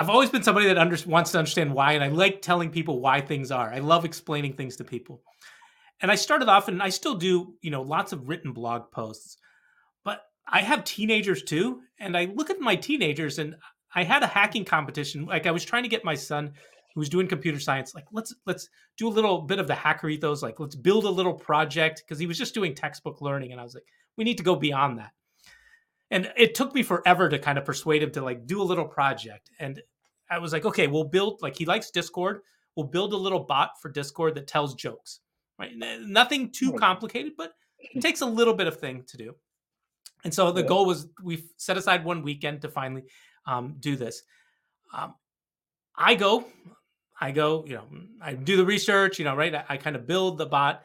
I've always been somebody that under, wants to understand why, and I like telling people why things are. I love explaining things to people. And I started off, and I still do, you know, lots of written blog posts. But I have teenagers too, and I look at my teenagers, and I had a hacking competition. Like I was trying to get my son, who was doing computer science, like let's let's do a little bit of the hacker ethos. Like let's build a little project because he was just doing textbook learning, and I was like, we need to go beyond that and it took me forever to kind of persuade him to like do a little project. And i was like okay we'll build like he likes discord. We'll build a little bot for discord that tells jokes right? Nothing too complicated but it takes a little bit of thing to do. And so the goal was we set aside one weekend to finally um, do this. Um, i go i go you know i do the research you know right? I, I kind of build the bot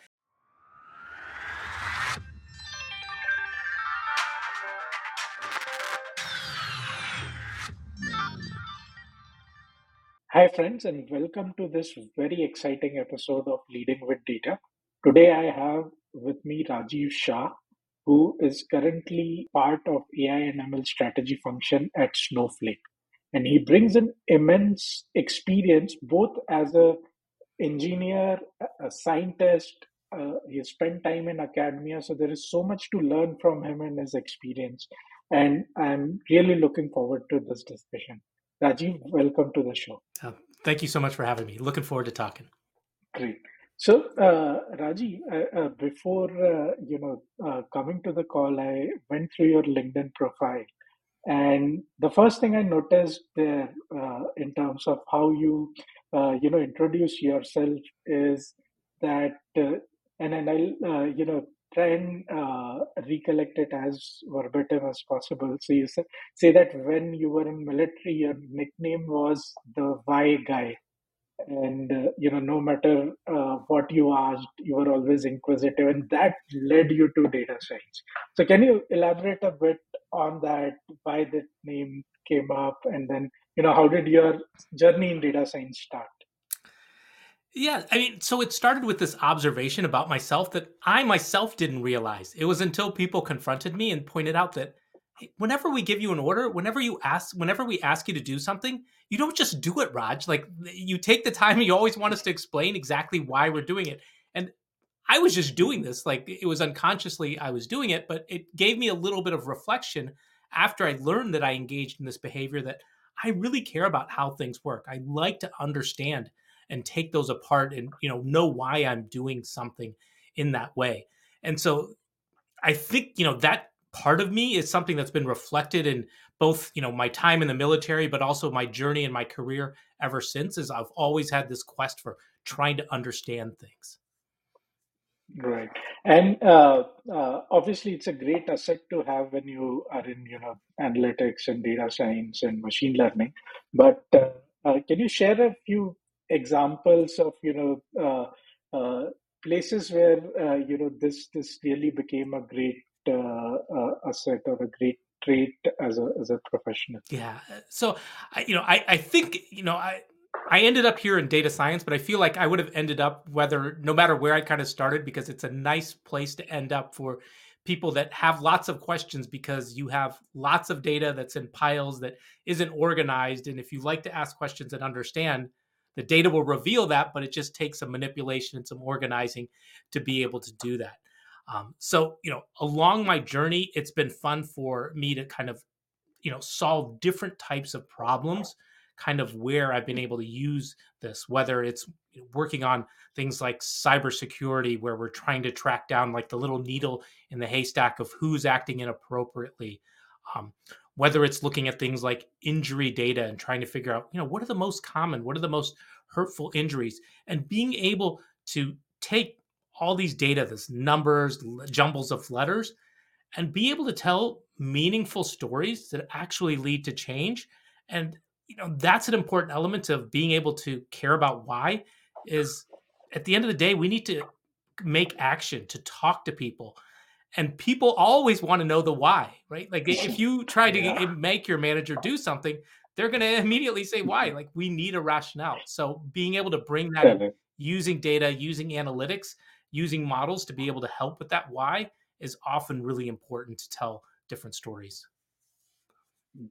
Hi, friends, and welcome to this very exciting episode of Leading with Data. Today, I have with me Rajiv Shah, who is currently part of AI and ML strategy function at Snowflake. And he brings an immense experience both as a engineer, a scientist. Uh, he has spent time in academia, so there is so much to learn from him and his experience. And I'm really looking forward to this discussion. Rajiv, welcome to the show. Uh, thank you so much for having me. Looking forward to talking. Great. So, uh, Rajiv, uh, uh before uh, you know uh, coming to the call, I went through your LinkedIn profile, and the first thing I noticed there, in terms of how you you know introduce yourself, is that, and then I'll you know try and uh, recollect it as verbatim as possible. So you say, say that when you were in military, your nickname was the Y guy, and uh, you know no matter uh, what you asked, you were always inquisitive, and that led you to data science. So can you elaborate a bit on that? Why that name came up, and then you know how did your journey in data science start? Yeah, I mean, so it started with this observation about myself that I myself didn't realize. It was until people confronted me and pointed out that whenever we give you an order, whenever you ask, whenever we ask you to do something, you don't just do it, Raj. Like you take the time you always want us to explain exactly why we're doing it. And I was just doing this, like it was unconsciously I was doing it, but it gave me a little bit of reflection after I learned that I engaged in this behavior that I really care about how things work. I like to understand and take those apart and you know know why i'm doing something in that way. And so i think you know that part of me is something that's been reflected in both you know my time in the military but also my journey and my career ever since is i've always had this quest for trying to understand things. Right. And uh, uh, obviously it's a great asset to have when you are in you know analytics and data science and machine learning. But uh, uh can you share a few examples of you know uh, uh, places where uh, you know this this really became a great asset or a great trait as a as a professional. Yeah. So I, you know, I I think you know I. I ended up here in data science, but I feel like I would have ended up whether no matter where I kind of started because it's a nice place to end up for people that have lots of questions because you have lots of data that's in piles that isn't organized and if you like to ask questions and understand the data will reveal that, but it just takes some manipulation and some organizing to be able to do that. Um, so, you know, along my journey, it's been fun for me to kind of, you know, solve different types of problems, kind of where I've been able to use this, whether it's working on things like cybersecurity, where we're trying to track down like the little needle in the haystack of who's acting inappropriately. Um, whether it's looking at things like injury data and trying to figure out, you know, what are the most common, what are the most hurtful injuries, and being able to take all these data, this numbers, jumbles of letters, and be able to tell meaningful stories that actually lead to change. And you know, that's an important element of being able to care about why is at the end of the day, we need to make action to talk to people and people always want to know the why right? Like if you try to yeah. make your manager do something they're going to immediately say why mm-hmm. like we need a rationale. So being able to bring that in, using data using analytics using models to be able to help with that why is often really important to tell different stories.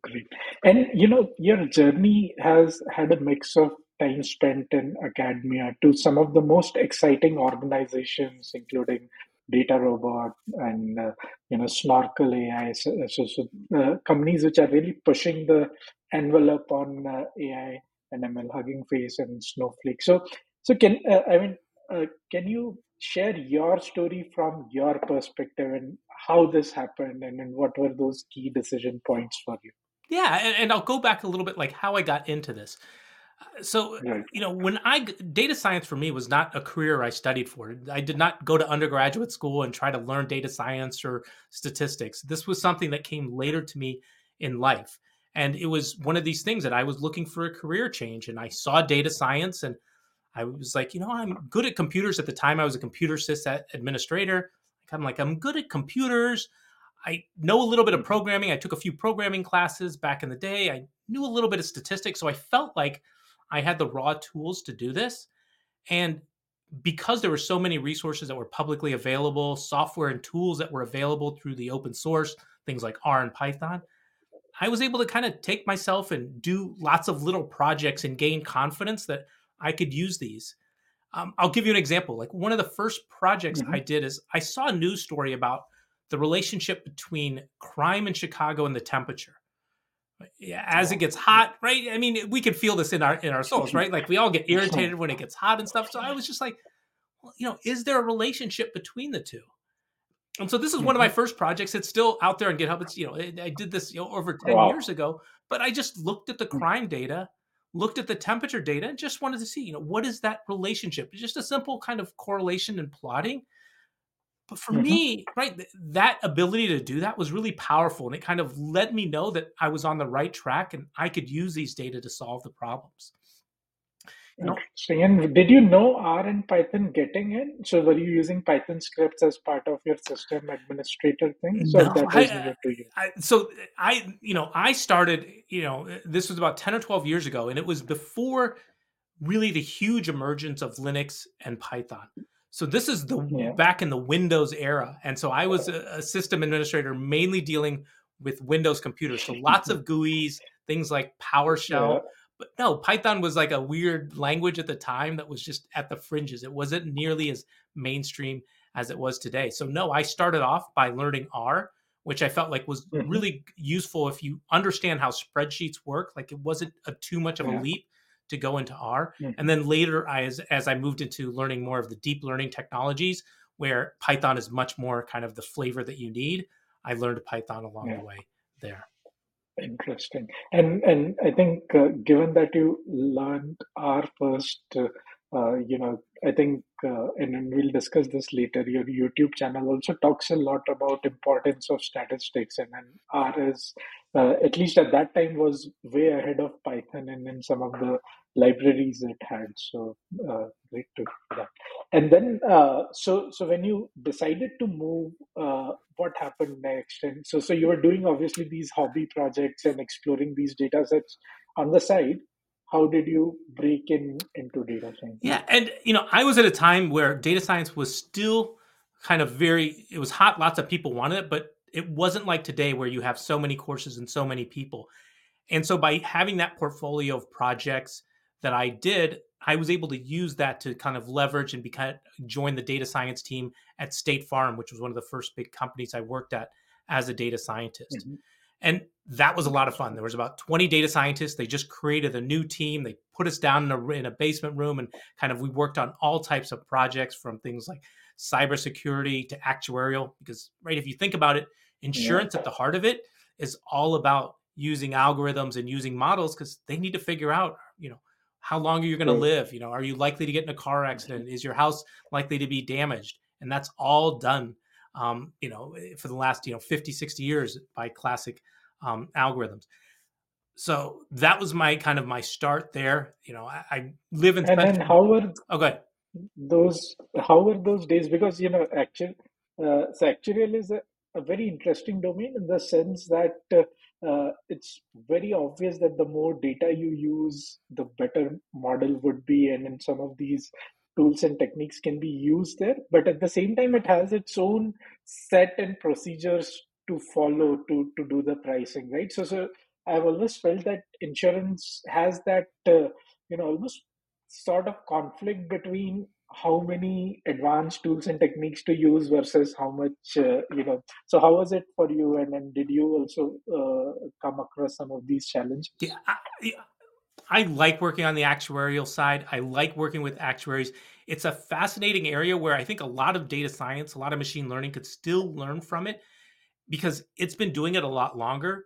Great. And you know, your journey has had a mix of time spent in academia to some of the most exciting organizations, including Data Robot and uh, you know Snorkel AI. So, so, so uh, companies which are really pushing the envelope on uh, AI and ML, Hugging Face and Snowflake. So, so can uh, I mean, uh, can you share your story from your perspective and how this happened and, and what were those key decision points for you? Yeah, and, and I'll go back a little bit, like how I got into this. Uh, So, you know, when I data science for me was not a career I studied for. I did not go to undergraduate school and try to learn data science or statistics. This was something that came later to me in life. And it was one of these things that I was looking for a career change. And I saw data science and I was like, you know, I'm good at computers at the time. I was a computer sys administrator. I'm like, I'm good at computers. I know a little bit of programming. I took a few programming classes back in the day. I knew a little bit of statistics. So I felt like I had the raw tools to do this. And because there were so many resources that were publicly available, software and tools that were available through the open source, things like R and Python, I was able to kind of take myself and do lots of little projects and gain confidence that I could use these. Um, I'll give you an example. Like one of the first projects I hmm did is I saw a news story about the relationship between crime in Chicago and the temperature. Yeah, As it gets hot, right? I mean, we can feel this in our in our souls, right? Like we all get irritated when it gets hot and stuff. So I was just like, well, you know, is there a relationship between the two? And so this is one of my hmm first projects. It's still out there on GitHub. It's you know, I did this you know over ten years ago, but I just looked at the crime data, looked at the temperature data, and just wanted to see, you know, what is that relationship? It's just a simple kind of correlation and plotting. But for hmm me, right, th- that ability to do that was really powerful, and it kind of let me know that I was on the right track and I could use these data to solve the problems. You know, Interesting. And did you know R and Python getting in? So were you using Python scripts as part of your system administrator things, or no, that was I, to you? I so I you know I started you know this was about ten or twelve years ago, and it was before really the huge emergence of Linux and Python. So this is the Yeah. back in the Windows era, and so I was a, a system administrator mainly dealing with Windows computers. So lots of GUIs, things like Yeah. PowerShell. But no, Python was like a weird language at the time that was just at the fringes. It wasn't nearly as mainstream as it was today. So no, I started off by learning R, which I felt like was hmm really useful if you understand how spreadsheets work. Like it wasn't a, too much of a leap to go into R. And hmm then later, I, as as I moved into learning more of the deep learning technologies, where Python is much more kind of the flavor that you need, I learned Python along Yeah. the way there. Interesting. And and I think uh, given that you learned R first, uh, uh, you know, I think, uh, and then we'll discuss this later. Your YouTube channel also talks a lot about importance of statistics, and then R is, uh, at least at that time, was way ahead of Python and in some of the libraries it had. So uh, great to hear that. And then, uh, so so when you decided to move, uh, what happened next? And so so you were doing obviously these hobby projects and exploring these data sets on the side. How did you break in into data science? Yeah, and you know, I was at a time where data science was still kind of very it was hot, lots of people wanted it, but it wasn't like today where you have so many courses and so many people. And so by having that portfolio of projects that I did, I was able to use that to kind of leverage and become join the data science team at State Farm, which was one of the first big companies I worked at as a data scientist. hmm And that was a lot of fun. There was about 20 data scientists. They just created a new team. They put us down in a, in a basement room and kind of we worked on all types of projects from things like cybersecurity to actuarial. Because, right, if you think about it, Yeah. insurance at the heart of it is all about using algorithms and using models because they need to figure out, you know, how long are you going to live? You know, are you likely to get in a car accident? Is your house likely to be damaged? And that's all done, um, you know, eh, for the last, you know, 50, 60 years by classic um, algorithms. So that was my kind of my start there. You know, I, I live in. And then how were Oh, those how were those days? Because you know, actual uh, so actuarial is a, a very interesting domain in the sense that uh, uh, it's very obvious that the more data you use, the better model would be, and then some of these tools and techniques can be used there. But at the same time, it has its own set and procedures to follow to to do the pricing, right? So so I've always felt that insurance has that uh, you know almost sort of conflict between how many advanced tools and techniques to use versus how much uh, you know so how was it for you? And then did you also uh, come across some of these challenges? Yeah I, I like working on the actuarial side. I like working with actuaries. It's a fascinating area where i think a lot of data science a lot of machine learning could still learn from it because it's been doing it a lot longer.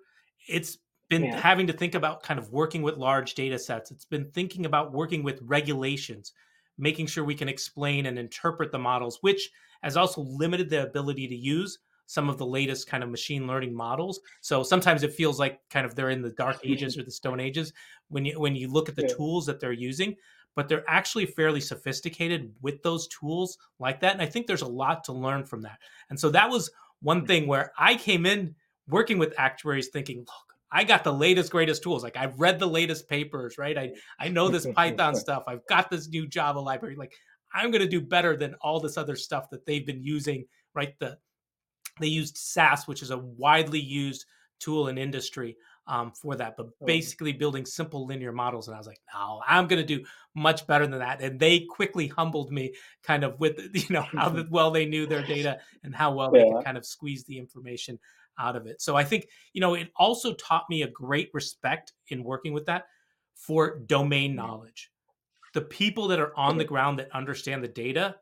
It's been yeah. having to think about kind of working with large data sets. It's been thinking about working with regulations making sure we can explain and interpret the models, which has also limited the ability to use some of the latest kind of machine learning models. So sometimes it feels like kind of they're in the dark ages or the stone ages when you when you look at the yeah. tools that they're using, but they're actually fairly sophisticated with those tools like that and I think there's a lot to learn from that. And so that was one hmm. thing where I came in working with actuaries thinking, look, I got the latest, greatest tools. Like I've read the latest papers, right? I, I know this Python stuff. I've got this new Java library. Like I'm going to do better than all this other stuff that they've been using, right? The they used SAS, which is a widely used tool in industry um, for that, but oh. basically building simple linear models. And I was like, no, I'm going to do much better than that. And they quickly humbled me, kind of with you know how well they knew their data and how well yeah. they could kind of squeeze the information out of it. So I think, you know, it also taught me a great respect in working with that for domain knowledge. The people that are on the mm-hmm. ground that understand the data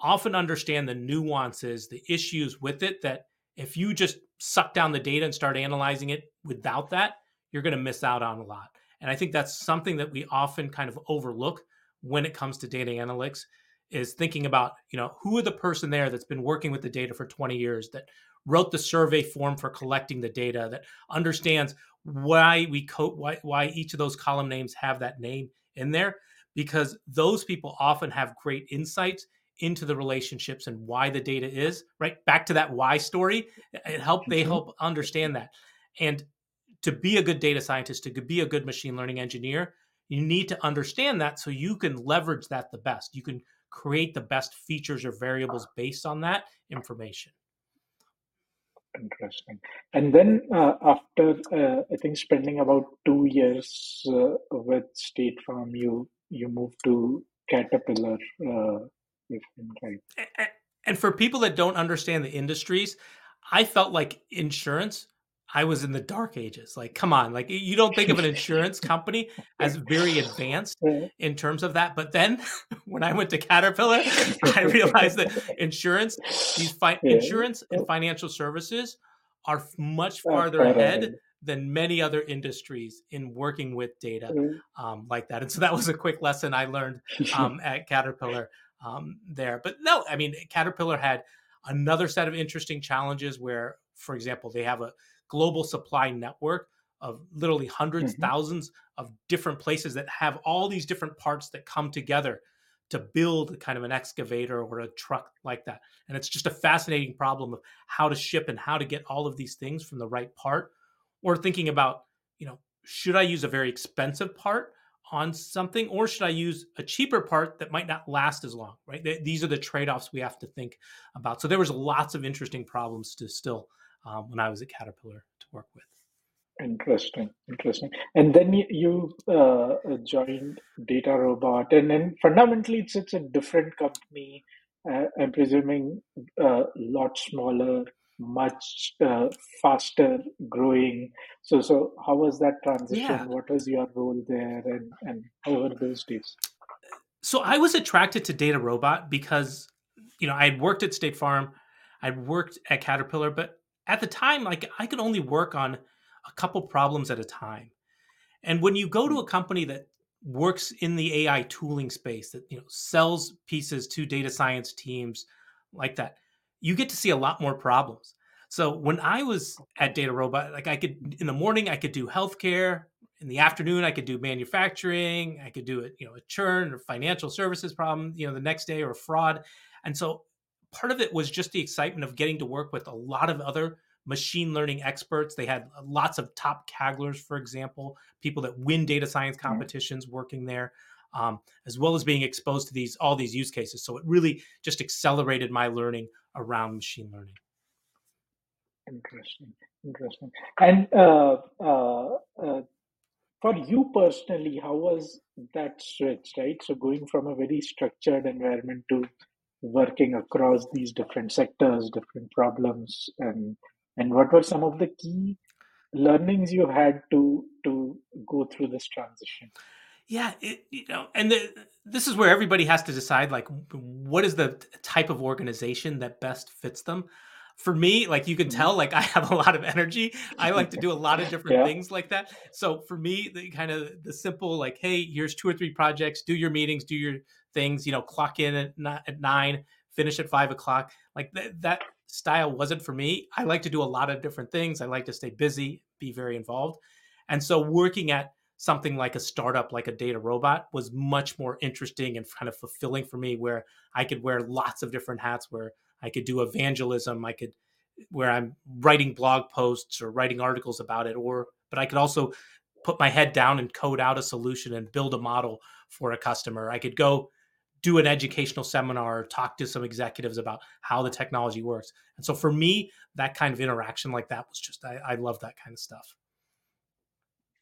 often understand the nuances, the issues with it that if you just suck down the data and start analyzing it without that, you're going to miss out on a lot. And I think that's something that we often kind of overlook when it comes to data analytics is thinking about, you know, who are the person there that's been working with the data for 20 years that wrote the survey form for collecting the data that understands why we co- why, why each of those column names have that name in there because those people often have great insights into the relationships and why the data is right? Back to that why story it help they mm-hmm. help understand that. And to be a good data scientist to be a good machine learning engineer you need to understand that so you can leverage that the best. You can create the best features or variables based on that information Interesting. And then uh, after uh, I think spending about two years uh, with State Farm, you you moved to Caterpillar, uh, if I'm right. And for people that don't understand the industries, I felt like insurance I was in the dark ages. Like, come on, like you don't think of an insurance company as very advanced in terms of that. But then when I went to Caterpillar, I realized that insurance, these fi- insurance and financial services are much farther ahead than many other industries in working with data um, like that. And so that was a quick lesson I learned um, at Caterpillar um, there. But no, I mean, Caterpillar had another set of interesting challenges where, for example, they have a global supply network of literally 100s mm-hmm. thousands of different places that have all these different parts that come together to build kind of an excavator or a truck like that. And it's just a fascinating problem of how to ship and how to get all of these things from the right part or thinking about, you know, should I use a very expensive part on something or should I use a cheaper part that might not last as long, right? These are the trade-offs we have to think about. So there was lots of interesting problems to still um, when I was at Caterpillar to work with. Interesting, interesting. And then you, you uh, joined DataRobot, and then fundamentally it's it's a different company. Uh, I'm presuming a uh, lot smaller, much uh, faster growing. So, so how was that transition? Yeah. What was your role there, and and how were those days? So I was attracted to DataRobot because you know I had worked at State Farm, I'd worked at Caterpillar, but at the time, like I could only work on a couple problems at a time. And when you go to hmm. a company that works in the AI tooling space that you know sells pieces to data science teams like that, you get to see a lot more problems. So when I was at DataRobot, like I could in the morning I could do healthcare, in the afternoon I could do manufacturing, I could do it, you know, a churn or financial services problem, you know, the next day or fraud. And so part of it was just the excitement of getting to work with a lot of other machine learning experts. They had lots of top Kagglers, for example, people that win data science competitions mm-hmm. working there, um, as well as being exposed to these all these use cases. So it really just accelerated my learning around machine learning. Interesting. Interesting. And uh, uh, uh, for you personally, how was that switch, right? So going from a very structured environment to working across these different sectors, different problems, and and what were some of the key learnings you had to to go through this transition? Yeah, it, you know, and the, this is where everybody has to decide like what is the type of organization that best fits them for me, like you can Mhm. tell, like I have a lot of energy. I like to do a lot of different Yeah. things like that. So for me, the kind of the simple, like, hey, here's two or three projects, do your meetings, do your things, you know, clock in at, at nine, finish at five o'clock. Like that, that style wasn't for me. I like to do a lot of different things. I like to stay busy, be very involved. And so working at something like a startup, like a data robot, was much more interesting and kind of fulfilling for me, where I could wear lots of different hats, where I could do evangelism. I could where I'm writing blog posts or writing articles about it, or but I could also put my head down and code out a solution and build a model for a customer. I could go do an educational seminar or talk to some executives about how the technology works. And so for me, that kind of interaction like that was just I, I love that kind of stuff.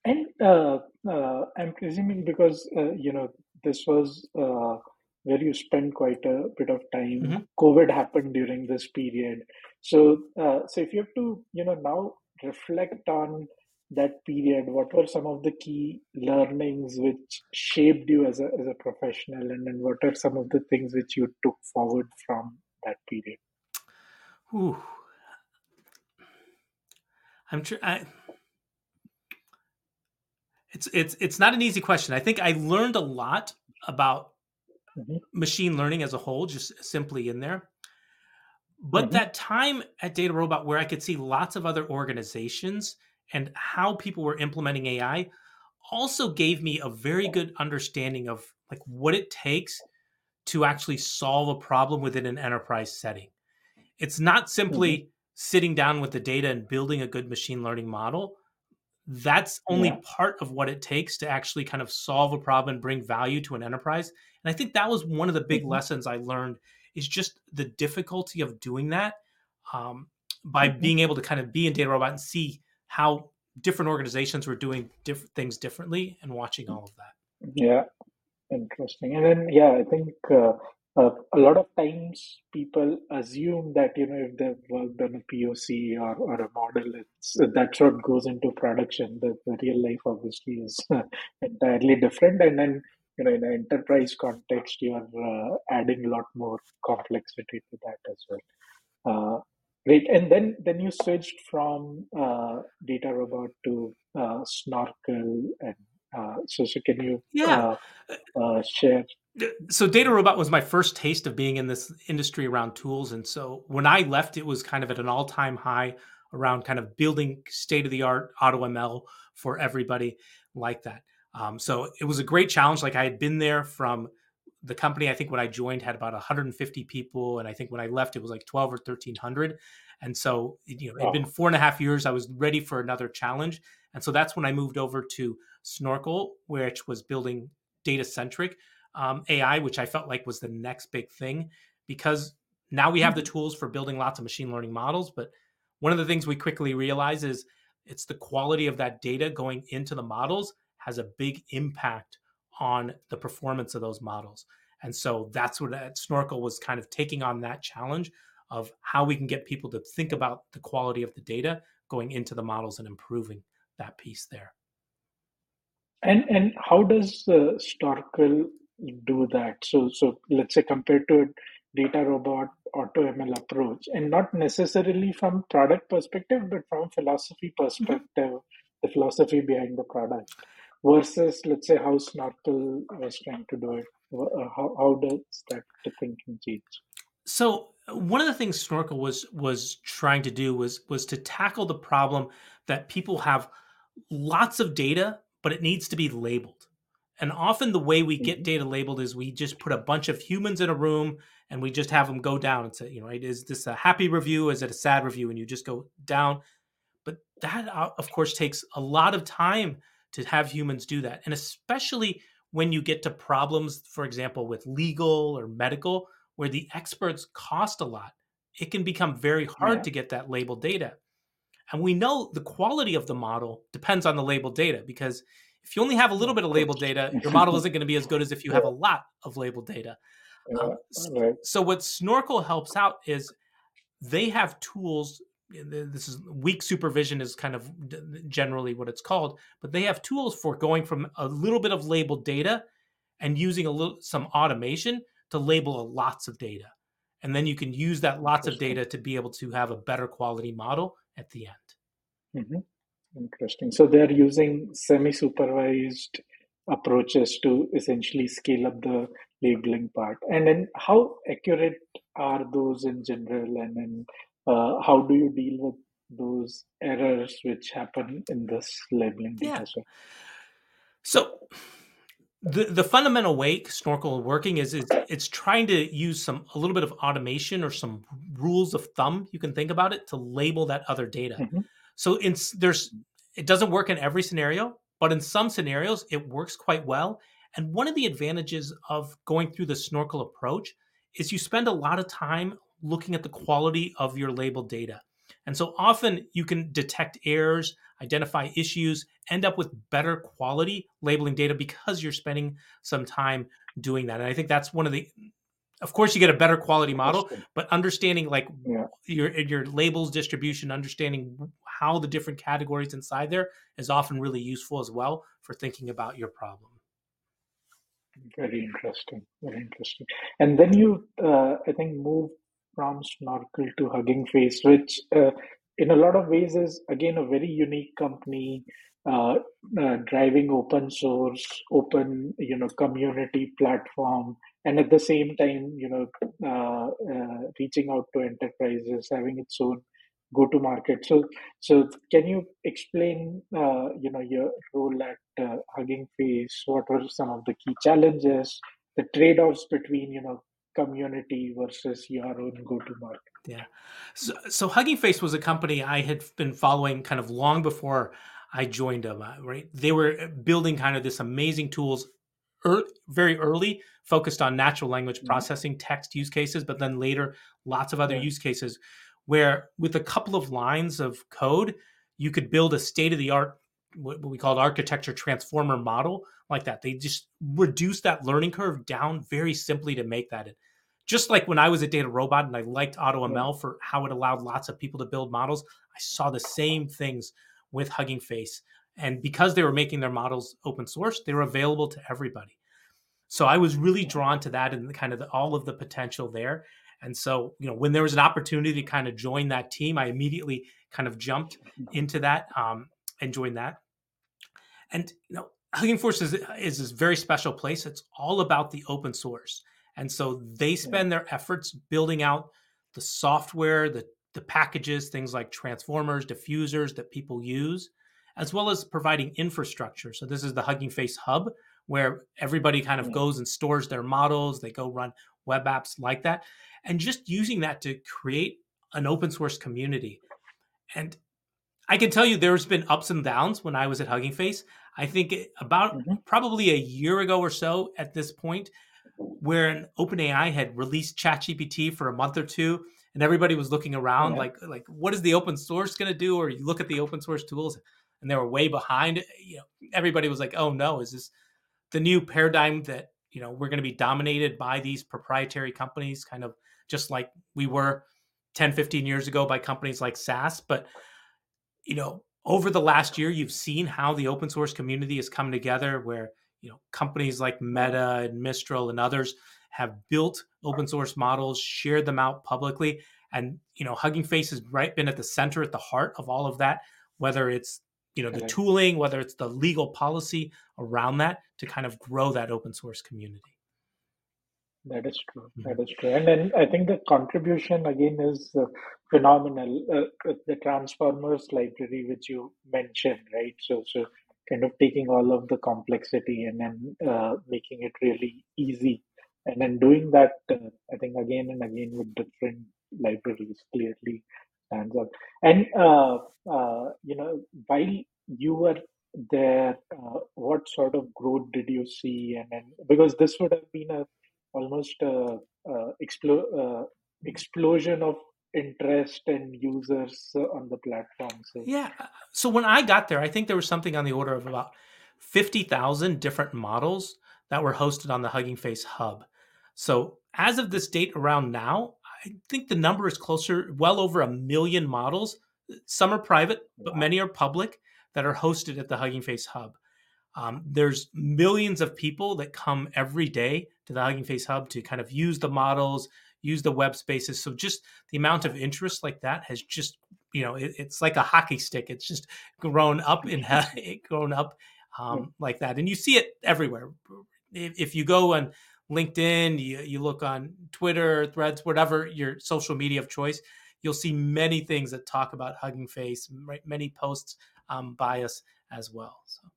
And uh, uh, I'm presuming because uh, you know this was uh, where you spent quite a bit of time. Mhm. COVID happened during this period, so uh, so if you have to you know now reflect on that period, what were some of the key learnings which shaped you as a as a professional, and then what are some of the things which you took forward from that period? Whew. I'm tr- I, it's it's it's not an easy question. I think I learned a lot about hmm machine learning as a whole, just simply in there. But hmm that time at Data Robot where I could see lots of other organizations and how people were implementing AI also gave me a very good understanding of like what it takes to actually solve a problem within an enterprise setting. It's not simply sitting down with the data and building a good machine learning model. That's only Yeah. part of what it takes to actually kind of solve a problem and bring value to an enterprise. And I think that was one of the big hmm lessons I learned is just the difficulty of doing that um, by hmm being able to kind of be in Data Robot and see how different organizations were doing different things differently and watching all of that. Yeah. Interesting. And then, yeah, I think uh, uh, a lot of times people assume that, you know, if they've worked on a POC or, or a model, it's that's what goes into production. The, the real life obviously is entirely different. And then, you know, in an enterprise context, you're uh, adding a lot more complexity to that as well. Great. And then, then you switched from uh, Data Robot to uh, Snorkel. And uh, so, so can you Yeah. uh, uh, share So Data Robot was my first taste of being in this industry around tools. And so when I left, it was kind of at an all-time high around kind of building state-of-the-art AutoML for everybody like that. Um, so it was a great challenge. Like I had been there from the company, I think when I joined had about 150 people. And I think when I left, it was like 12 or 1300. And so, you know, it'd been four and a half years. I was ready for another challenge. And so that's when I moved over to Snorkel, which was building data centric um, AI, which I felt like was the next big thing because now we have the mhm, tools for building lots of machine learning models. But one of the things we quickly realize is it's the quality of that data going into the models has a big impact on the performance of those models. And so that's what at Snorkel was kind of taking on that challenge of how we can get people to think about the quality of the data going into the models and improving that piece there. And and how does uh, Snorkel do that? So so let's say compared to a data robot auto ML approach, and not necessarily from product perspective, but from philosophy Mhm. perspective, the philosophy behind the product versus let's say how Snorkel was trying to do it. Uh, How how does that thinking change? So one of the things Snorkel was was trying to do was was to tackle the problem that people have lots of data, but it needs to be labeled. And often the way we get hmm data labeled is we just put a bunch of humans in a room and we just have them go down and say, you know, right, is this a happy review? Is it a sad review? And you just go down. But that, uh, of course, takes a lot of time to have humans do that. And especially when you get to problems, for example, with legal or medical, where the experts cost a lot, it can become very hard Yeah. to get that labeled data. And we know the quality of the model depends on the labeled data because if you only have a little bit of labeled data, your model isn't going to be as good as if you have a lot of labeled data. Um, so, what Snorkel helps out is they have tools. This is weak supervision is kind of generally what it's called, but they have tools for going from a little bit of labeled data and using a little some automation to label lots of data, and then you can use that lots of data to be able to have a better quality model at the end. Mm-hmm. Interesting. So they're using semi-supervised approaches to essentially scale up the labeling part. And then how accurate are those in general? And then uh, how do you deal with those errors which happen in this labeling data? Yeah. So the the fundamental way snorkel working is, is it's trying to use some a little bit of automation or some rules of thumb you can think about it to label that other data mm-hmm. so in there's it doesn't work in every scenario but in some scenarios it works quite well and one of the advantages of going through the snorkel approach is you spend a lot of time looking at the quality of your labeled data and so often you can detect errors identify issues, end up with better quality labeling data because you're spending some time doing that. And I think that's one of the of course you get a better quality model, but understanding like yeah. your your labels distribution, understanding how the different categories inside there is often really useful as well for thinking about your problem. Very interesting. Very interesting. And then you, uh, I think, move from Snorkel to Hugging Face, which uh, in a lot of ways is again a very unique company uh, uh, driving open source open you know community platform and at the same time you know uh, uh reaching out to enterprises having its own go to market. So so can you explain uh, you know your role at hugging face? What were some of the key challenges the trade offs between you know community versus your own go to market yeah. So, so Hugging Face was a company I had been following kind of long before I joined them, uh, right? They were building kind of this amazing tools er, very early, focused on natural language mm-hmm. processing, text use cases, but then later lots of other yeah. use cases where with a couple of lines of code, you could build a state of the art, what we called architecture transformer model like that. They just reduced that learning curve down very simply to make that just like when I was at DataRobot and I liked AutoML for how it allowed lots of people to build models, I saw the same things with Hugging Face. And because they were making their models open source, they were available to everybody. So I was really drawn to that and kind of the, all of the potential there. And so, you know, when there was an opportunity to kind of join that team, I immediately kind of jumped into that um, and joined that. And you know, Hugging Face is, is this very special place. It's all about the open source. And so they spend their efforts building out the software, the, the packages, things like transformers, diffusers that people use, as well as providing infrastructure. So this is the Hugging Face Hub, where everybody kind of goes and stores their models. They go run web apps like that, and just using that to create an open source community. And I can tell you there's been ups and downs when I was at Hugging Face. I think about mm-hmm. probably a year ago or so at this point, where an OpenAI had released ChatGPT for a month or two, and everybody was looking around yeah. like like what is the open source going to do? Or you look at the open source tools, and they were way behind. You know, everybody was like, oh no, is this the new paradigm that you know we're going to be dominated by these proprietary companies, kind of just like we were 10, 15 years ago by companies like SAS, but you know over the last year you've seen how the open source community has come together where you know companies like Meta and Mistral and others have built open source models, shared them out publicly, and you know Hugging Face has right been at the center, at the heart of all of that. Whether it's you know the tooling, whether it's the legal policy around that to kind of grow that open source community. That is true. Mm-hmm. That is true. And then I think the contribution again is uh, phenomenal. Uh, the Transformers library, which you mentioned, right? So, so kind of taking all of the complexity and then uh, making it really easy. And then doing that uh, i think again and again with different libraries clearly stands out. And uh, uh you know while you were there uh, what sort of growth did you see? And then because this would have been a almost a, a explo- uh, explosion of interest and users on the platform. So yeah. Uh, so when I got there, I think there was something on the order of about fifty thousand different models that were hosted on the Hugging Face Hub. So as of this date around now, I think the number is closer, well over a million models. Some are private, but many are public that are hosted at the Hugging Face Hub. Um, there's millions of people that come every day to the Hugging Face Hub to kind of use the models, use the web spaces. So just the amount of interest like that has just, you know, it, it's like a hockey stick. It's just grown up in it grown up um, like that, and you see it everywhere. If, if you go on LinkedIn, you, you look on Twitter, Threads, whatever your social media of choice, you'll see many things that talk about Hugging Face, right? Many posts um, by us as well. So.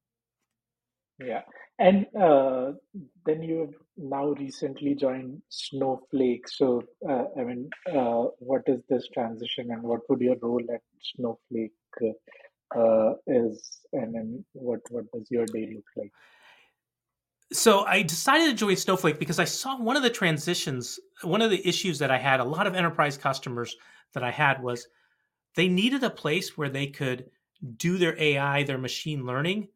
Yeah, and uh, then you have now recently joined Snowflake. So, uh, I mean, uh, what is this transition, and what would your role at Snowflake uh, is, and then what what does your day look like? So I decided to join Snowflake because I saw one of the transitions, one of the issues that I had, a lot of enterprise customers that I had was they needed a place where they could do their AI, their machine learning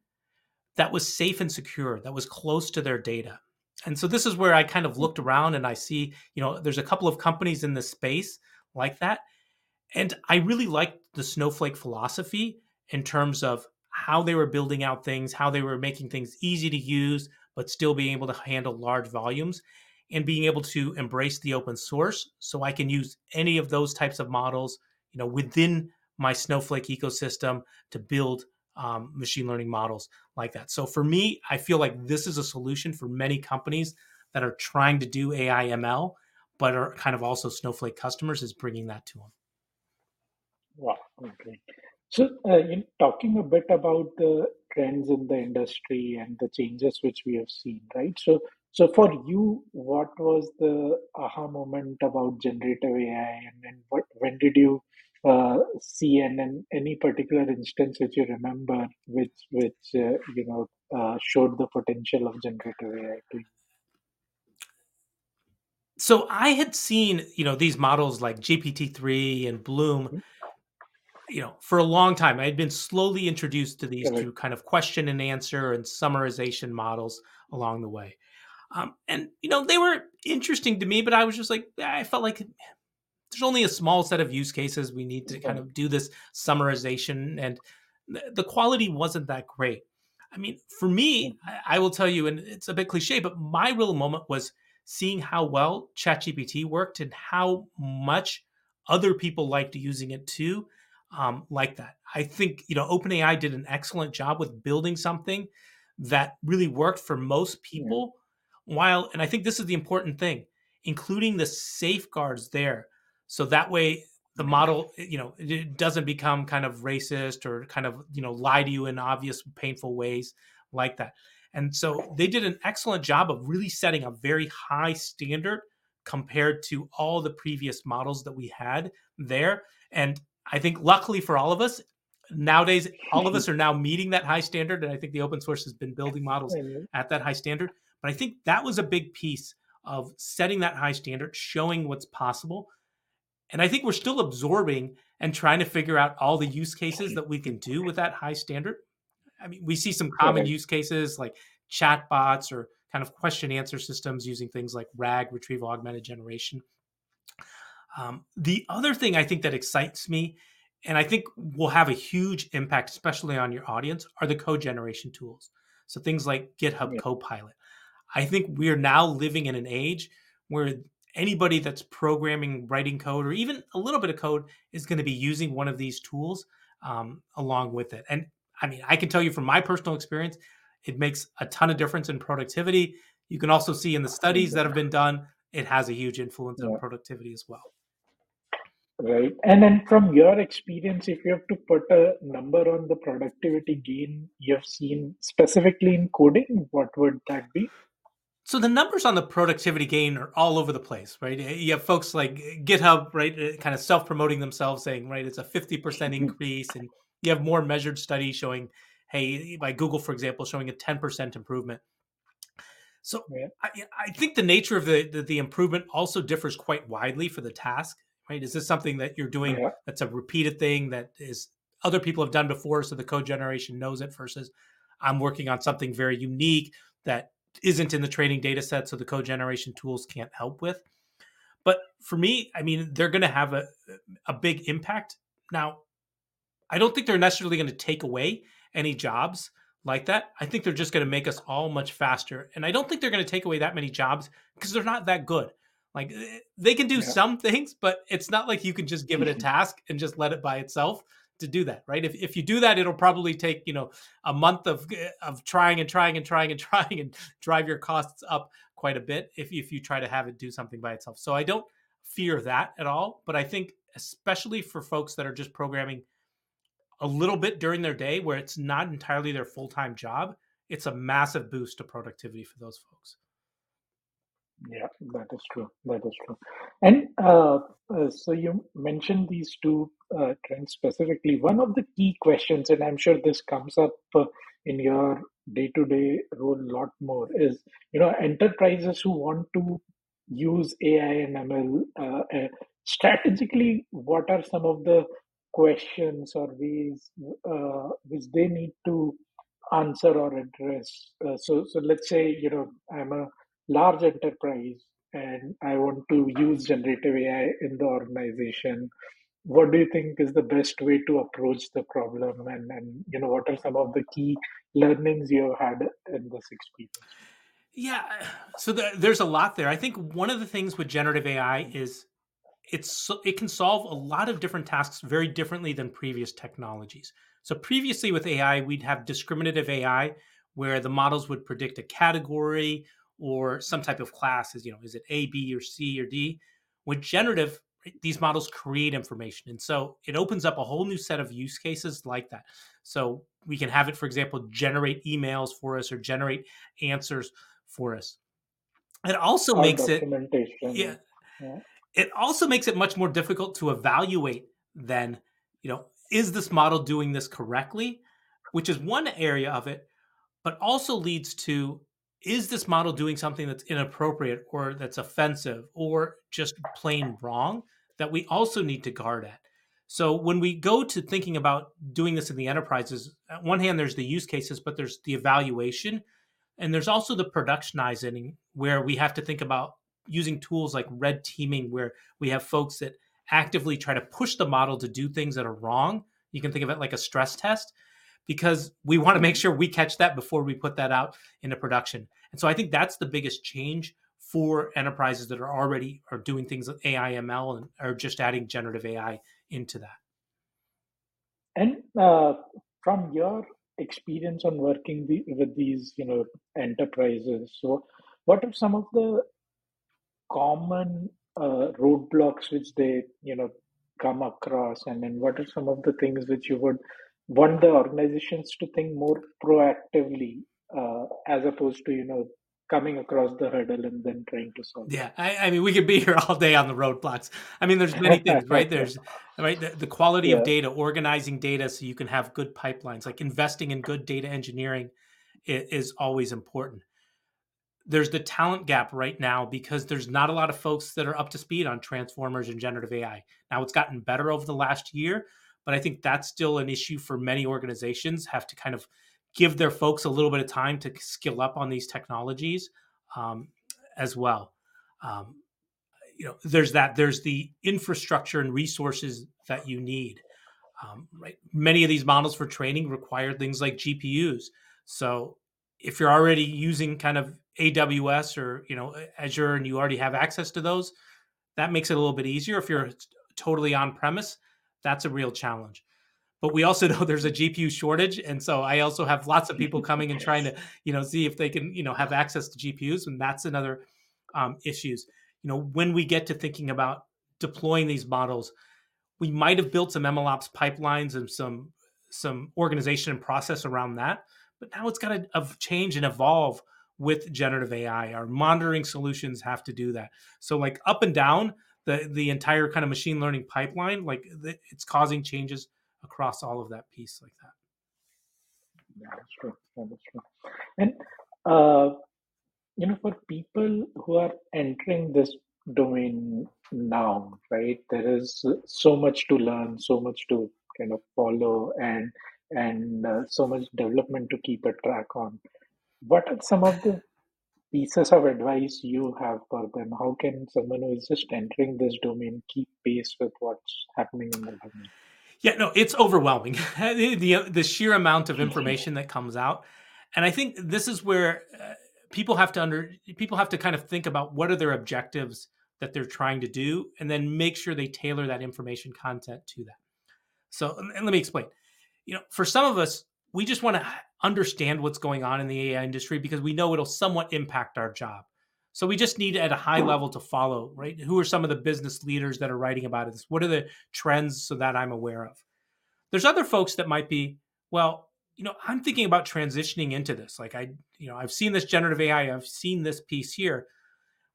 that was safe and secure, that was close to their data. And so this is where I kind of mm. looked around and I see, you know, there's a couple of companies in this space like that. And I really liked the Snowflake philosophy in terms of how they were building out things, how they were making things easy to use, but still being able to handle large volumes and being able to embrace the open source so I can use any of those types of models, you know, within my Snowflake ecosystem to build um, machine learning models like that. So for me, I feel like this is a solution for many companies that are trying to do AI ML, but are kind of also Snowflake customers is bringing that to them. Wow. Okay. So, uh, in talking a bit about the trends in the industry and the changes which we have seen, right? So, so for you, what was the aha moment about generative AI, and, and what, when did you uh, see and in any particular instance which you remember which which uh, you know uh, showed the potential of generative AI to you? So I had seen you know these models like GPT three and Bloom. Mm-hmm. You know, for a long time, I had been slowly introduced to these two kind of question and answer and summarization models along the way. Um, and you know, they were interesting to me, but I was just like, I felt like there's only a small set of use cases. We need to kind of do this summarization, and the quality wasn't that great. I mean, for me, I will tell you, and it's a bit cliche, but my real moment was seeing how well ChatGPT worked and how much other people liked using it too, um, like that. I think you know OpenAI did an excellent job with building something that really worked for most people. Yeah. While, and I think this is the important thing, including the safeguards there so that way the model eh, you know it doesn't become kind of racist or kind of you know lie to you in obvious painful ways like that. And so they did an excellent job of really setting a very high standard compared to all the previous models that we had there. And i think luckily for all of us nowadays all of us are now meeting that high standard and i think the open source has been building models at that high standard. But i think that was a big piece of setting that high standard showing what's possible and I think we're still absorbing and trying to figure out all the use cases that we can do with that high standard. I mean, we see some common use cases like chatbots or kind of question answer systems using things like RAG, retrieval augmented generation. Um, the other thing I think that excites me, and I think will have a huge impact, especially on your audience, are the code generation tools. So things like GitHub yeah. Copilot. I think we're now living in an age where anybody that's programming, writing code, or even a little bit of code is going to be using one of these tools um, along with it. And I mean, I can tell you from my personal experience, it makes a ton of difference in productivity. You can also see in the studies that have been done, it has a huge influence yeah. on productivity as well. Right. And then from your experience, if you have to put a number on the productivity gain you've seen specifically in coding, what would that be? So the numbers on the productivity gain are all over the place, right? You have folks like GitHub, right, uh, kind of self-promoting themselves, saying, right, it's a fifty percent mm-hmm. increase, and you have more measured studies showing, hey, by Google, for example, showing a ten percent improvement. So yeah. I, I, think the nature of the, the, the improvement also differs quite widely for the task, right? Is this something that you're doing Yeah. that's a repeated thing that is other people have done before, so the code generation knows it versus I'm working on something very unique that isn't in the training data set, so the code generation tools can't help with. But for me, I mean, they're going to have a a big impact. Now, I don't think they're necessarily going to take away any jobs like that. I think they're just going to make us all much faster. And I don't think they're going to take away that many jobs because they're not that good. Like eh, they can do Yeah. some things, but it's not like you can just give it a task and just let it by itself to do that, right? If, if you do that, it'll probably take, you know, a month of eh, of trying and trying and trying and trying and drive your costs up quite a bit if, if you try to have it do something by itself. So I don't fear that at all, but I think especially for folks that are just programming a little bit during their day where it's not entirely their full-time job, it's a massive boost to productivity for those folks. Yeah, that is true. That is true. And uh, uh, so you mentioned these two uh, trends specifically. One of the key questions, and I'm sure this comes up uh, in your day-to-day role a lot more, is you know enterprises who want to use AI and ML uh, uh, strategically. What are some of the questions or ways which they need to answer or address? So, so let's say you know I'm a large enterprise and I want to use generative AI in the organization, what do you think is the best way to approach the problem? And, and you know, what are some of the key learnings you have had in this experience? Yeah, so the, there's a lot there. I think one of the things with generative AI is it's it can solve a lot of different tasks very differently than previous technologies. So previously with AI, we'd have discriminative AI where the models would predict a category or some type of class is you know is it a b or c or d? With generative these models create information and so it opens up a whole new set of use cases like that. So we can have it for example generate emails for us or generate answers for us. It also Or makes it yeah. Yeah. it also makes it much more difficult to evaluate then you know is this model doing this correctly? Which is one area of it but also leads to is this model doing something that's inappropriate or that's offensive or just plain wrong that we also need to guard at? So when we go to thinking about doing this in the enterprises on one hand there's the use cases but there's the evaluation and there's also the productionizing where we have to think about using tools like red teaming where we have folks that actively try to push the model to do things that are wrong. You can think of it like a stress test because we want to make sure we catch that before we put that out into production. And so i think that's the biggest change for enterprises that are already are doing things with ai ml and are just adding generative ai into that. And uh, from your experience on working the, with these, you know, enterprises, so what are some of the common uh, roadblocks which they, you know, come across, and then what are some of the things which you would want the organizations to think more proactively, uh, as opposed to, you know, coming across the hurdle and then trying to solve it? Yeah, I, I mean, we could be here all day on the roadblocks. I mean, there's many things, right? There's right the, the quality Yeah. of data, organizing data so you can have good pipelines. Like investing in good data engineering is, is always important. There's the talent gap right now because there's not a lot of folks that are up to speed on transformers and generative AI. Now it's gotten better over the last year, but I think that's still an issue for many organizations. Have to kind of give their folks a little bit of time to skill up on these technologies um, as well. Um, you know, there's that. There's the infrastructure and resources that you need. Um, right, many of these models for training require things like GPUs. So if you're already using kind of AWS or you know Azure and you already have access to those, that makes it a little bit easier. If you're totally on premise, that's a real challenge but we also know there's a GPU shortage, and so I also have lots of people coming and trying to, you know, see if they can, you know, have access to GPUs, and that's another um, issues. You know, when we get to thinking about deploying these models, we might have built some MLOps pipelines and some some organization and process around that, but now it's got to change and evolve with generative AI. Our monitoring solutions have to do that. So, like up and down the the entire kind of machine learning pipeline, like it's causing changes across all of that piece like that. Yeah, that's true. Yeah, that's true. And uh, you know, for people who are entering this domain now, right? There is so much to learn, so much to kind of follow, and and uh, so much development to keep a track on. What are some of the pieces of advice you have for them? How can someone who is just entering this domain keep pace with what's happening in the domain? Yeah, no, it's overwhelming. the, the, sheer amount of information that comes out, and I think this is where uh, people have to under people have to kind of think about what are their objectives that they're trying to do, and then make sure they tailor that information content to that. So, and let me explain. You know, for some of us, we just want to understand what's going on in the AI industry because we know it'll somewhat impact our job. So we just need at a high hmm. level to follow, right? Who are some of the business leaders that are writing about this? What are the trends so that I'm aware of? There's other folks that might be, well, you know, I'm thinking about transitioning into this. Like I, you know, I've seen this generative AI, I've seen this piece here.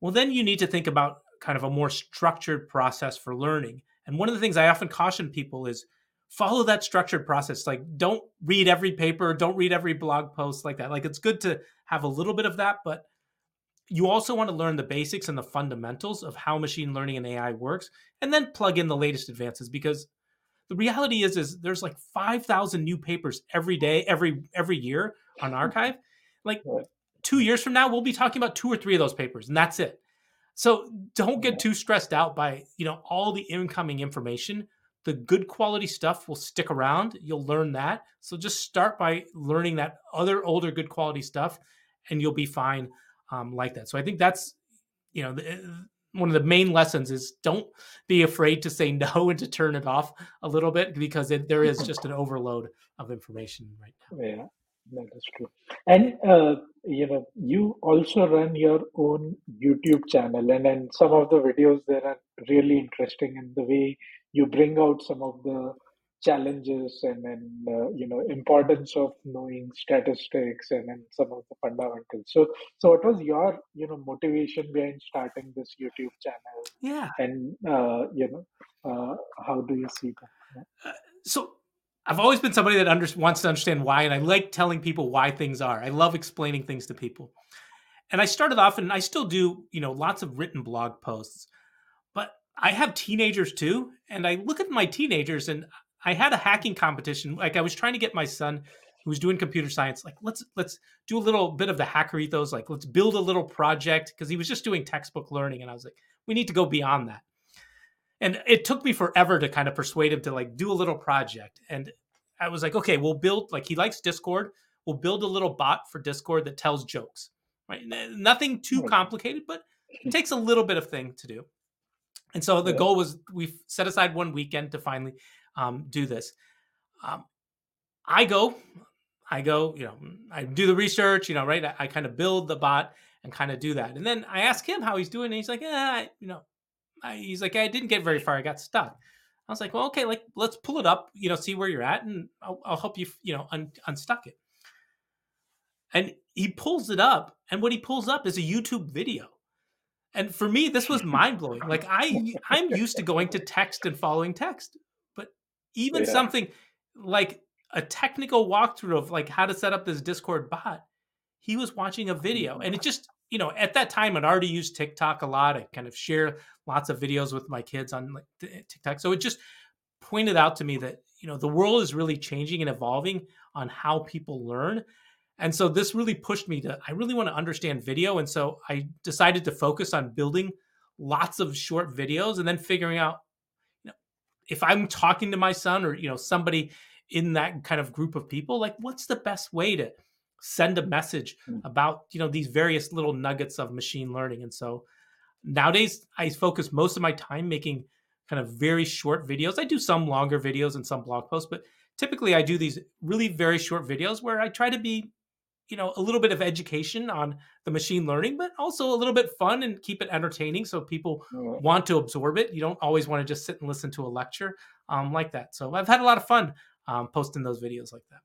Well, then you need to think about kind of a more structured process for learning. And one of the things I often caution people is follow that structured process. Like don't read every paper, don't read every blog post like that. Like it's good to have a little bit of that, but you also want to learn the basics and the fundamentals of how machine learning and AI works, and then plug in the latest advances because the reality is is there's like 5000 new papers every day every every year on arXiv. like two years from now we'll be talking about two or three of those papers and that's it so don't get too stressed out by you know all the incoming information the good quality stuff will stick around you'll learn that so just start by learning that other older good quality stuff and you'll be fine um, like that. So I think that's you know the, one of the main lessons is don't be afraid to say no and to turn it off a little bit because it, there is just an overload of information right now. Yeah, that is true. And uh, you know, you also run your own YouTube channel, and and some of the videos there are really interesting in the way you bring out some of the challenges and then uh, you know importance of knowing statistics and then some of the fundamentals. So so what was your you know motivation behind starting this youtube channel? Yeah. And uh, you know uh, how do you see that? Uh, so i've always been somebody that under, wants to understand why and i like telling people why things are i love explaining things to people and i started off and i still do you know lots of written blog posts but I have teenagers too, and I look at my teenagers and I had a hacking competition. Like I was trying to get my son who was doing computer science, like let's let's do a little bit of the hacker ethos, like let's build a little project because he was just doing textbook learning, and I was like, we need to go beyond that. And it took me forever to kind of persuade him to like do a little project. And I was like, okay, we'll build like he likes Discord. We'll build a little bot for Discord that tells jokes. Right, nothing too complicated, but it takes a little bit of thing to do. And so the goal was we set aside one weekend to finally um, do this. Um, I go, I go, you know, I do the research, you know, right? I, I kind of build the bot and kind of do that. And then I ask him how he's doing. And he's like, yeah, you know, I, he's like, I didn't get very far. I got stuck. I was like, well, okay, like let's pull it up, you know, see where you're at, and I'll, I'll help you, you know, un- unstuck it. And he pulls it up, and what he pulls up is a YouTube video. And for me, this was mind blowing. Like I, I'm used to going to text and following text but even yeah. something like a technical walkthrough of like how to set up this Discord bot, he was watching a video and it just, you know, at that time I'd already used TikTok a lot. I kind of share lots of videos with my kids on like eh, TikTok. So it just pointed out to me that, you know, the world is really changing and evolving on how people learn. And so this really pushed me to, I really want to understand video. And so I decided to focus on building lots of short videos and then figuring out if I'm talking to my son or you know somebody in that kind of group of people, like what's the best way to send a message mm. about you know these various little nuggets of machine learning? And so nowadays I focus most of my time making kind of very short videos. I do some longer videos and some blog posts, but typically I do these really very short videos where I try to be you know a little bit of education on the machine learning but also a little bit fun and keep it entertaining so people want to absorb it you don't always want to just sit and listen to a lecture um, like that so i've had a lot of fun um, posting those videos like that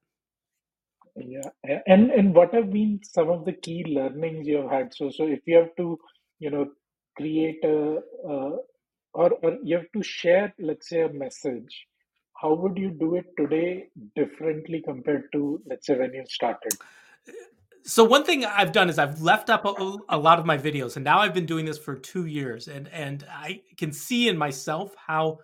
yeah and and what have been some of the key learnings you have had? So so if you have to you know create a or, or you have to share let's say a message how would you do it today differently compared to let's say when you started? So one thing I've done is I've left up a, a, lot of my videos, and now I've been doing this for two years, and and I can see in myself how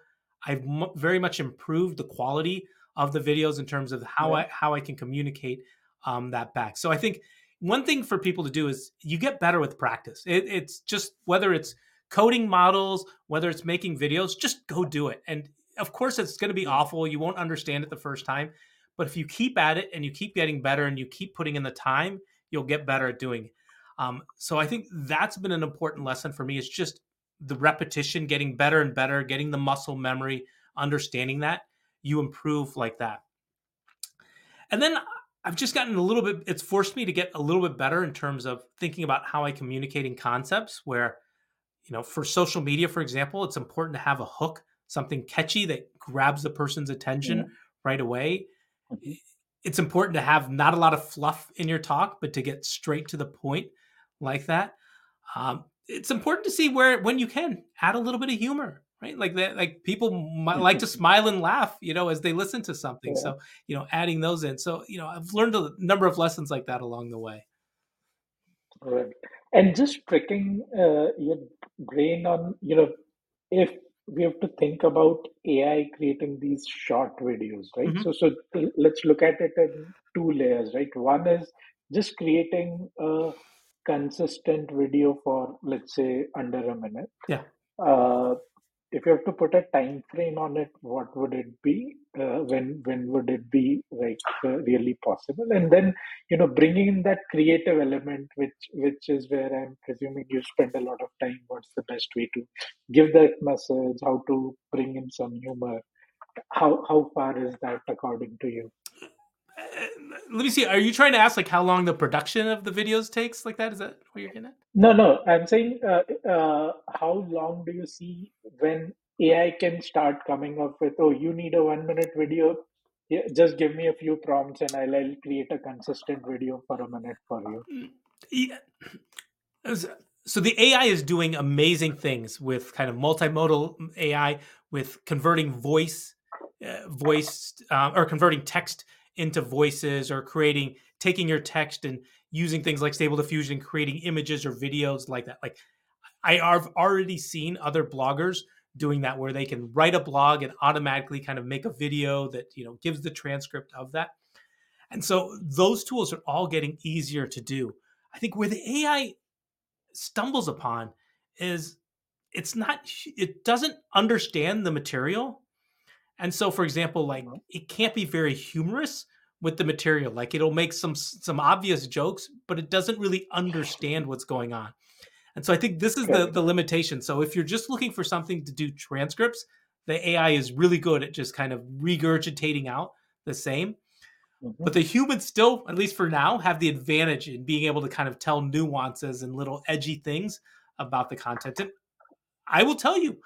I've m- very much improved the quality of the videos in terms of how right. I how I can communicate um, that back. So I think one thing for people to do is you get better with practice. It, it's just whether it's coding models, whether it's making videos, just go do it. And of course, it's going to be awful. You won't understand it the first time, but if you keep at it and you keep getting better and you keep putting in the time, you'll get better at doing it. Um, so I think that's been an important lesson for me. It's just the repetition, getting better and better, getting the muscle memory, understanding that you improve like that. And then I've just gotten a little bit, it's forced me to get a little bit better in terms of thinking about how I communicate in concepts where, you know, for social media, for example, it's important to have a hook, something catchy that grabs the person's attention right away. Mm-hmm. It's important to have not a lot of fluff in your talk, but to get straight to the point like that. Um, it's important to see where, when you can, add a little bit of humor right? Like that like people might like to smile and laugh you know as they listen to something. Yeah. so you know adding those in. So you know i've learned a number of lessons like that along the way. Right and just tricking uh, your brain on you know if we have to think about ai creating these short videos right? Mm-hmm. so so let's look at it in two layers right? One is just creating a consistent video for let's say under a minute. Yeah. Uh, if you have to put a time frame on it, what would it be? Uh, when when would it be like uh, really possible? And then you know bringing in that creative element, which which is where I'm presuming you spend a lot of time. What's the best way to give that message? How to bring in some humor? How how far is that according to you? Let me see. Are you trying to ask like how long the production of the videos takes? Like that? Is that what you're getting at? No, no. I'm saying uh, uh, how long do you see when AI can start coming up with? Oh, you need a one minute video. Yeah, just give me a few prompts and I'll, I'll create a consistent video for a minute for you. Mm, yeah. So the AI is doing amazing things with kind of multimodal AI, with converting voice, uh, voice, uh, or converting text into voices or creating taking your text and using things like stable diffusion creating images or videos like that. Like i have already seen other bloggers doing that where they can write a blog and automatically kind of make a video that you know gives the transcript of that. And so those tools are all getting easier to do. I think where the ai stumbles upon is it's not it doesn't understand the material and so, for example, like mm-hmm. it can't be very humorous with the material. Like it'll make some some obvious jokes, but it doesn't really understand what's going on. And so I think this is the the limitation. So if you're just looking for something to do transcripts, the AI is really good at just kind of regurgitating out the same. Mm-hmm. But the humans still, at least for now, have the advantage in being able to kind of tell nuances and little edgy things about the content. And I will tell you,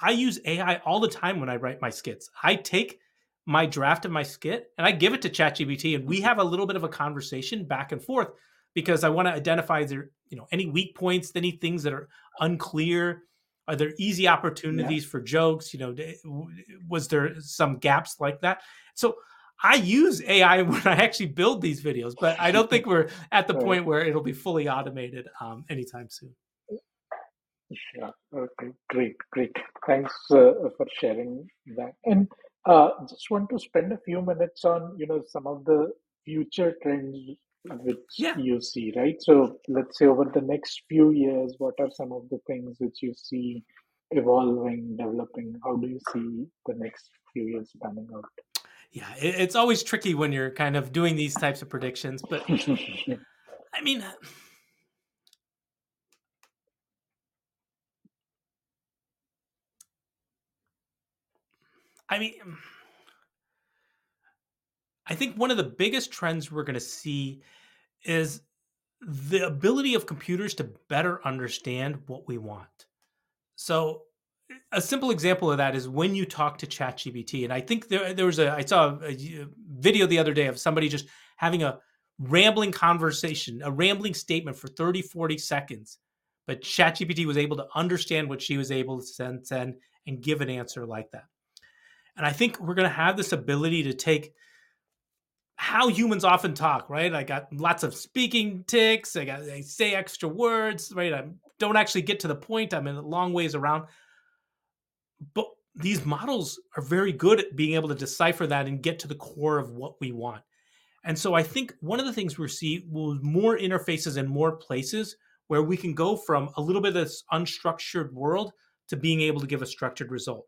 I use AI all the time when I write my skits. I take my draft of my skit and I give it to ChatGPT and we have a little bit of a conversation back and forth because I want to identify there, you know, any weak points, any things that are unclear. Are there easy opportunities yeah. for jokes? You know, was there some gaps like that? So I use AI when I actually build these videos, but I don't think we're at the point where it'll be fully automated um, anytime soon. Yeah. Okay. Great. Great. Thanks uh, for sharing that. And uh, just want to spend a few minutes on you know some of the future trends which yeah. you see, right? So let's say over the next few years, what are some of the things which you see evolving, developing? How do you see the next few years panning out? Yeah, it's always tricky when you're kind of doing these types of predictions, but I mean I mean, I think one of the biggest trends we're going to see is the ability of computers to better understand what we want. So, a simple example of that is when you talk to ChatGPT, and I think there there was a I saw a, a video the other day of somebody just having a rambling conversation, a rambling statement for 30, 40 seconds. But ChatGPT was able to understand what she was able to send, send and give an answer like that. And I think we're going to have this ability to take how humans often talk, right? I got lots of speaking tics. I got I say extra words, right? I don't actually get to the point. I'm in a long ways around. But these models are very good at being able to decipher that and get to the core of what we want. And so I think one of the things we see will more interfaces and more places where we can go from a little bit of this unstructured world to being able to give a structured result.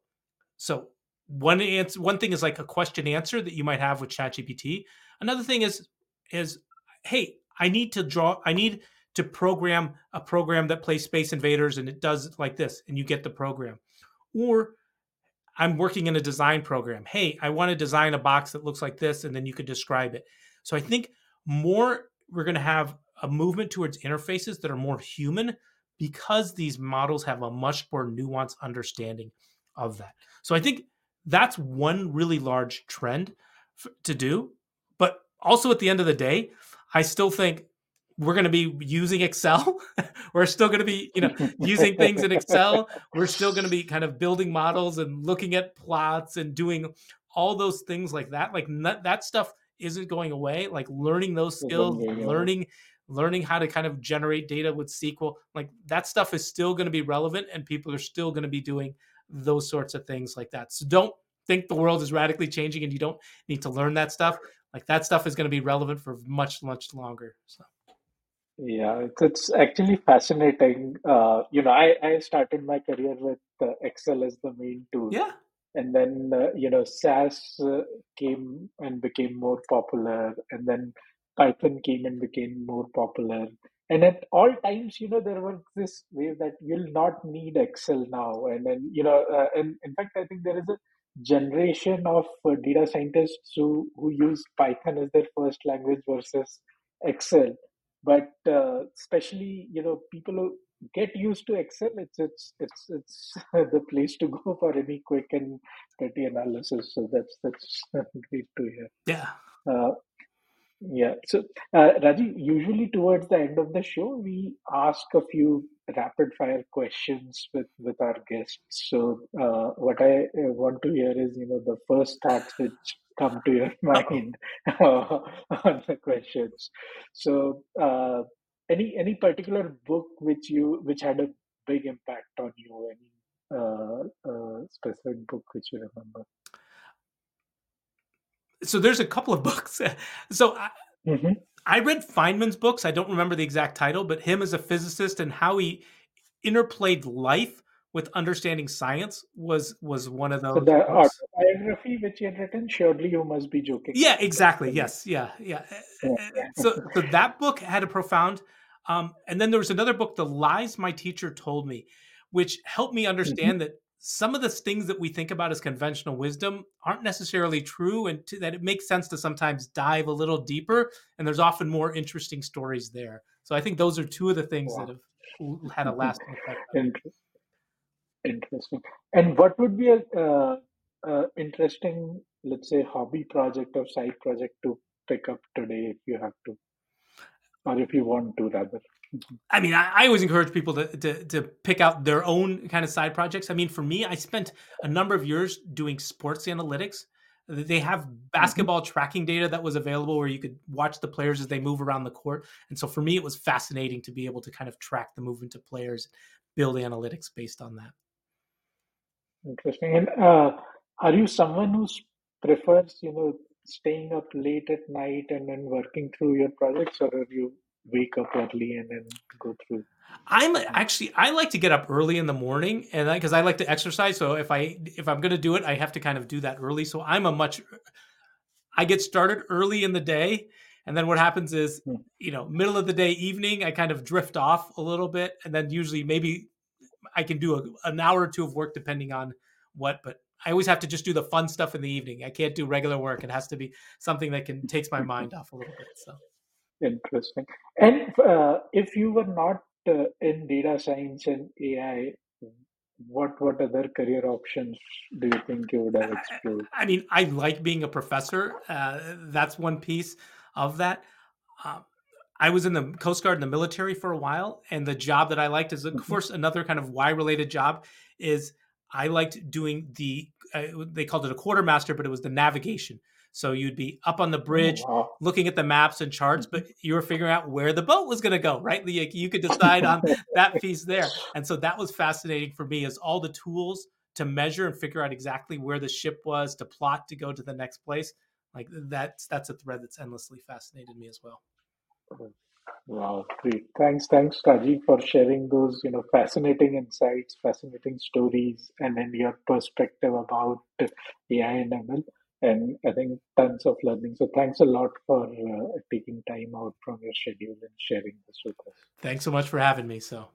So one answer, one thing is like a question answer that you might have with ChatGPT. Another thing is is hey, I need to draw, I need to program a program that plays Space Invaders and it does like this, and you get the program. Or I'm working in a design program. Hey, I want to design a box that looks like this, and then you could describe it. So I think more we're going to have a movement towards interfaces that are more human because these models have a much more nuanced understanding of that. So I think that's one really large trend f- to do. But also at the end of the day, I still think we're going to be using Excel. we're still going to be, you know, using things in Excel. We're still going to be kind of building models and looking at plots and doing all those things like that. Like that, that stuff isn't going away. Like learning those skills, learning learning how to kind of generate data with SQL, like that stuff is still going to be relevant and people are still going to be doing those sorts of things like that. So don't think the world is radically changing and you don't need to learn that stuff. Like that stuff is going to be relevant for much, much longer. So. Yeah, it's, actually fascinating. Uh, you know, I, I started my career with uh, Excel as the main tool. Yeah. And then, uh, you know, SAS uh, came and became more popular. And then Python came and became more popular. And at all times, you know, there was this way that you'll not need Excel now. And then, you know, uh, and in fact, I think there is a generation of uh, data scientists who, who use Python as their first language versus Excel. But uh, especially, you know, people who get used to Excel, it's it's it's it's the place to go for any quick and dirty analysis. So that's that's great to hear. Yeah. Uh, yeah. So, uh, Raji, usually towards the end of the show, we ask a few rapid fire questions with, with our guests. So, uh, what I uh, want to hear is, you know, the first thoughts which come to your mind uh, on the questions. So, uh, any any particular book which you which had a big impact on you? Any uh, uh, specific book which you remember? So there's a couple of books. so I, Mm-hmm. I read Feynman's books. I don't remember the exact title, but him as a physicist and how he interplayed life with understanding science was was one of those. So the autobiography which he had written, surely you must be joking. Yeah, exactly. Yes, yeah, yeah. Yeah. So, so that book had a profound. Um, and then there was another book, "The Lies My Teacher Told Me," which helped me Mm-hmm. understand that some of the things that we think about as conventional wisdom aren't necessarily true, and to, that it makes sense to sometimes dive a little deeper. And there's often more interesting stories there. So I think those are two of the things Wow. that have had a lasting effect. Interesting. And what would be a uh, uh, interesting, let's say, hobby project or side project to pick up today if you have to, or if you want to, rather? I mean, I, I always encourage people to, to to pick out their own kind of side projects. I mean, for me, I spent a number of years doing sports analytics. They have basketball tracking data that was available where you could watch the players as they move around the court. And so for me, it was fascinating to be able to kind of track the movement of players, build analytics based on that. Interesting. And uh, are you someone who prefers, you know, staying up late at night and then working through your projects, or are you wake up early and then go through? I'm actually I like to get up early in the morning and because I like to exercise. So if I if I'm going to do it, I have to kind of do that early. So I'm a much I get started early in the day, and then what happens is Hmm. you know middle of the day, evening, I kind of drift off a little bit, and then usually maybe I can do a, an hour or two of work depending on what. But I always have to just do the fun stuff in the evening. I can't do regular work. It has to be something that can takes my mind off a little bit. So. Interesting. And uh, if you were not uh, in data science and AI, what what other career options do you think you would have explored? I mean, I like being a professor. Uh, that's one piece of that. Um, I was in the Coast Guard and the military for a while, and the job that I liked is, of Mhm. course, another kind of Y related job. Is I liked doing the uh, they called it a quartermaster, but it was the navigation. So you'd be up on the oh, bridge, Oh, wow. looking at the maps and charts, but you were figuring out where the boat was going to go, right? You, you could decide on that piece there. And so that was fascinating for me as all the tools to measure and figure out exactly where the ship was, to plot to go to the next place. Like that's that's a thread that's endlessly fascinated me as well. Wow, great. Thanks, thanks, Raji, for sharing those, you know, fascinating insights, fascinating stories, and then your perspective about AI and ML. And I think tons of learning. So thanks a lot for uh, taking time out from your schedule and sharing this with us. Thanks so much for having me. So